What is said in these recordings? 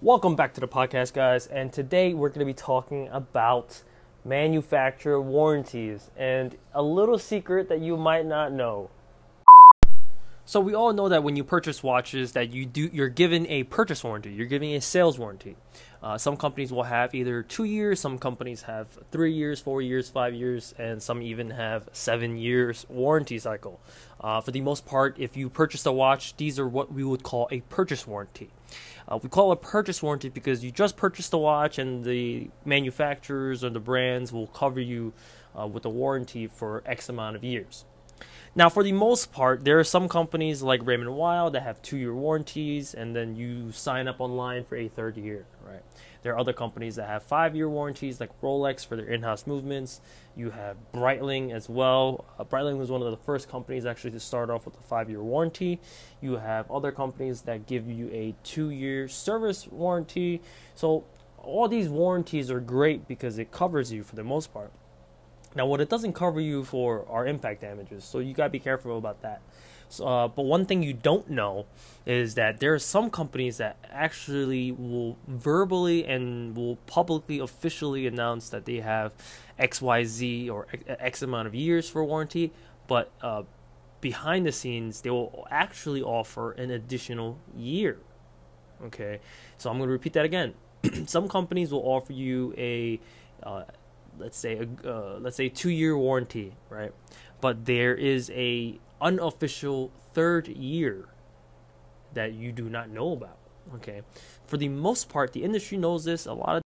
Welcome back to the podcast, guys. And today we're going to be talking about manufacturer warranties and a little secret that you might not know. So we all know that when you purchase watches, that you do you're given a purchase warranty. You're giving a sales warranty. Uh, some companies will have either two years, some companies have three years, four years, five years, and some even have seven years warranty cycle. Uh, for the most part, if you purchase a watch, these are what we would call a purchase warranty. Uh, we call it purchase warranty because you just purchased the watch, and the manufacturers or the brands will cover you uh, with a warranty for X amount of years. Now, for the most part, there are some companies like Raymond Weil that have two-year warranties, and then you sign up online for a third year, right? There are other companies that have five-year warranties, like Rolex for their in-house movements. You have Breitling as well. Uh, Breitling was one of the first companies actually to start off with a five-year warranty. You have other companies that give you a two-year service warranty. So all these warranties are great because it covers you for the most part. Now, what it doesn't cover you for are impact damages, so you gotta be careful about that. So, uh, but one thing you don't know is that there are some companies that actually will verbally and will publicly, officially announce that they have X, Y, Z or X amount of years for warranty, but uh, behind the scenes, they will actually offer an additional year. Okay, so I'm to repeat that again. some companies will offer you a uh, let's say a uh, let's say two year warranty, right? But there is a unofficial third year that you do not know about. Okay, for the most part, the industry knows this. A lot of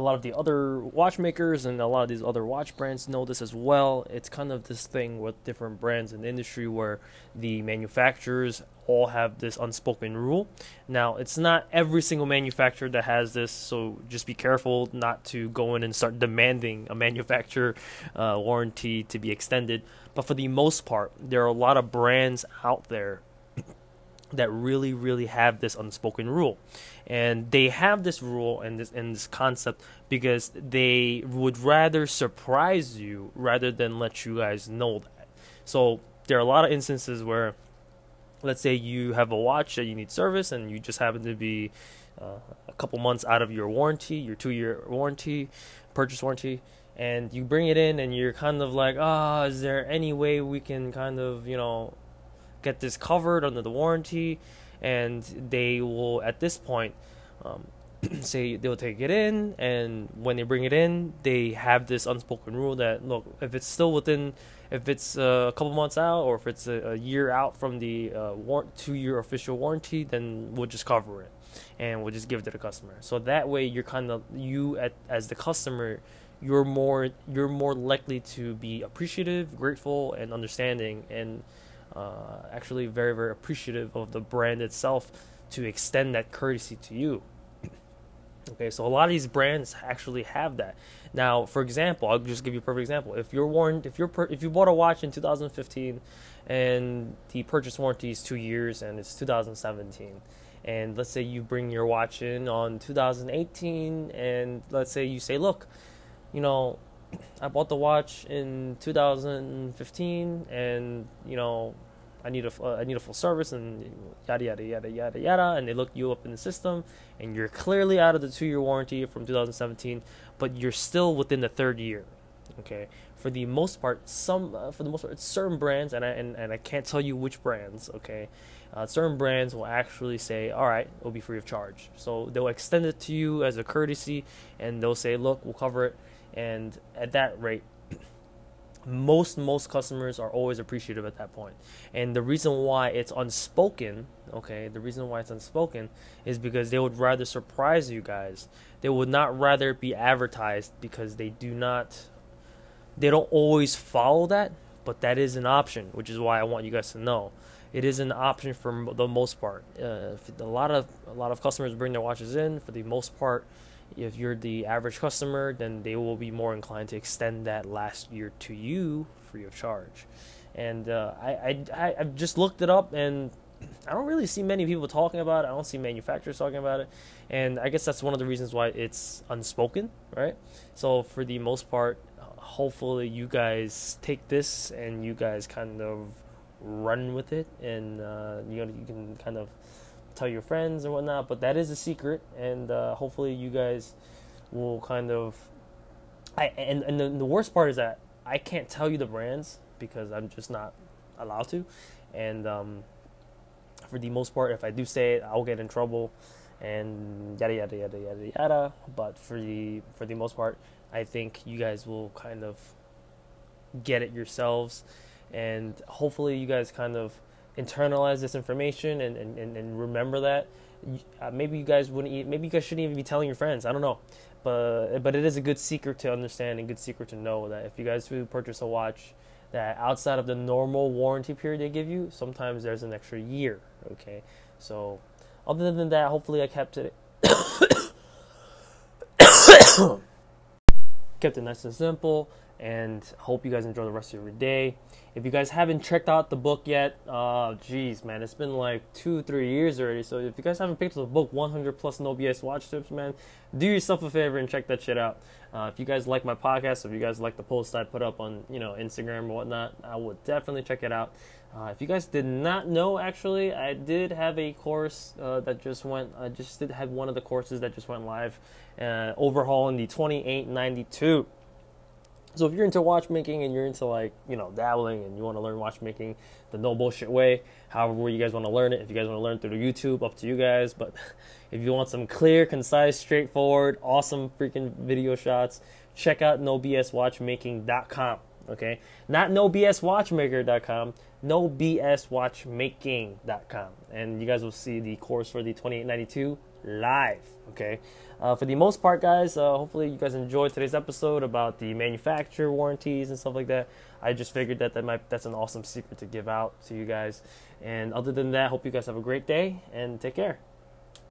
a lot of the other watchmakers and a lot of these other watch brands know this as well. It's kind of this thing with different brands in the industry where the manufacturers all have this unspoken rule. Now, it's not every single manufacturer that has this, so just be careful not to go in and start demanding a manufacturer uh, warranty to be extended. But for the most part, there are a lot of brands out there that really really have this unspoken rule. And they have this rule and this and this concept because they would rather surprise you rather than let you guys know that. So there are a lot of instances where let's say you have a watch that you need service and you just happen to be uh, a couple months out of your warranty your two year warranty purchase warranty and you bring it in and you're kind of like ah oh, is there any way we can kind of you know get this covered under the warranty, and they will at this point um, say they'll take it in, and when they bring it in, they have this unspoken rule that look if it's still within, if it's uh, a couple months out or if it's a, a year out from the uh, war- two-year official warranty, then we'll just cover it, and we'll just give it to the customer. So that way, you're kind of you at, as the customer you're more you're more likely to be appreciative, grateful, and understanding, and uh, actually very very appreciative of the brand itself to extend that courtesy to you. okay, so a lot of these brands actually have that. Now, for example, I'll just give you a perfect example. If you're warned, if you're if you bought a watch in 2015, and the purchase warranty is two years, and it's 2017, and let's say you bring your watch in on 2018, and let's say you say, look, you know, I bought the watch in 2015, and you know, I need a uh, I need a full service and yada yada yada yada yada, and they look you up in the system, and you're clearly out of the two year warranty from 2017, but you're still within the third year. Okay, for the most part, some uh, for the most part, certain brands, and I and, and I can't tell you which brands. Okay, uh, certain brands will actually say, "All right, it'll be free of charge." So they'll extend it to you as a courtesy, and they'll say, "Look, we'll cover it." And at that rate most most customers are always appreciative at that point. And the reason why it's unspoken okay the reason why it's unspoken is because they would rather surprise you guys. They would not rather be advertised because they do not they don't always follow that but that is an option which is why i want you guys to know. It is an option for the most part. Uh, a lot of a lot of customers bring their watches in for the most part if you're the average customer, then they will be more inclined to extend that last year to you free of charge. And uh, I, I, I've just looked it up, and I don't really see many people talking about it. I don't see manufacturers talking about it, and I guess that's one of the reasons why it's unspoken, right? So for the most part, hopefully you guys take this and you guys kind of run with it, and uh, you know you can kind of tell your friends and whatnot. But that is a secret, and uh, hopefully you guys will kind of. I and and the, the worst part is that I can't tell you the brands because I'm just not allowed to, and um, for the most part, if I do say it, I'll get in trouble, and yada yada yada yada yada. But for the for the most part, I think you guys will kind of get it yourselves, and hopefully you guys kind of internalize this information and, and, and remember that. Uh, maybe you guys wouldn't. Eat, maybe you guys shouldn't even be telling your friends. I don't know, but but it is a good secret to understand and good secret to know that if you guys do purchase a watch that outside of the normal warranty period they give you, sometimes there's an extra year. Okay, so other than that, hopefully I kept it kept it nice and simple and hope you guys enjoy the rest of your day. If you guys haven't checked out the book yet, uh, geez, man, it's been like two, three years already. So if you guys haven't picked up the book, 100 plus no BS watch tips, man, do yourself a favor and check that shit out. Uh, if you guys like my podcast, if you guys like the posts I put up on, you know, Instagram or whatnot, I would definitely check it out. Uh, if you guys did not know, actually, I did have a course uh, that just went. I just did have one of the courses that just went live, uh, overhauling the 2892. So if you're into watchmaking and you're into like, you know, dabbling and you want to learn watchmaking the no bullshit way, however you guys want to learn it, if you guys want to learn through YouTube, up to you guys. But if you want some clear, concise, straightforward, awesome freaking video shots, check out nobswatchmaking.com. Okay? Not nobswatchmaker.com, nobswatchmaking.com. And you guys will see the course for the 2892 live. Okay. Uh, for the most part, guys, uh, hopefully you guys enjoyed today's episode about the manufacturer warranties and stuff like that. I just figured that that might that's an awesome secret to give out to you guys. And other than that, hope you guys have a great day and take care.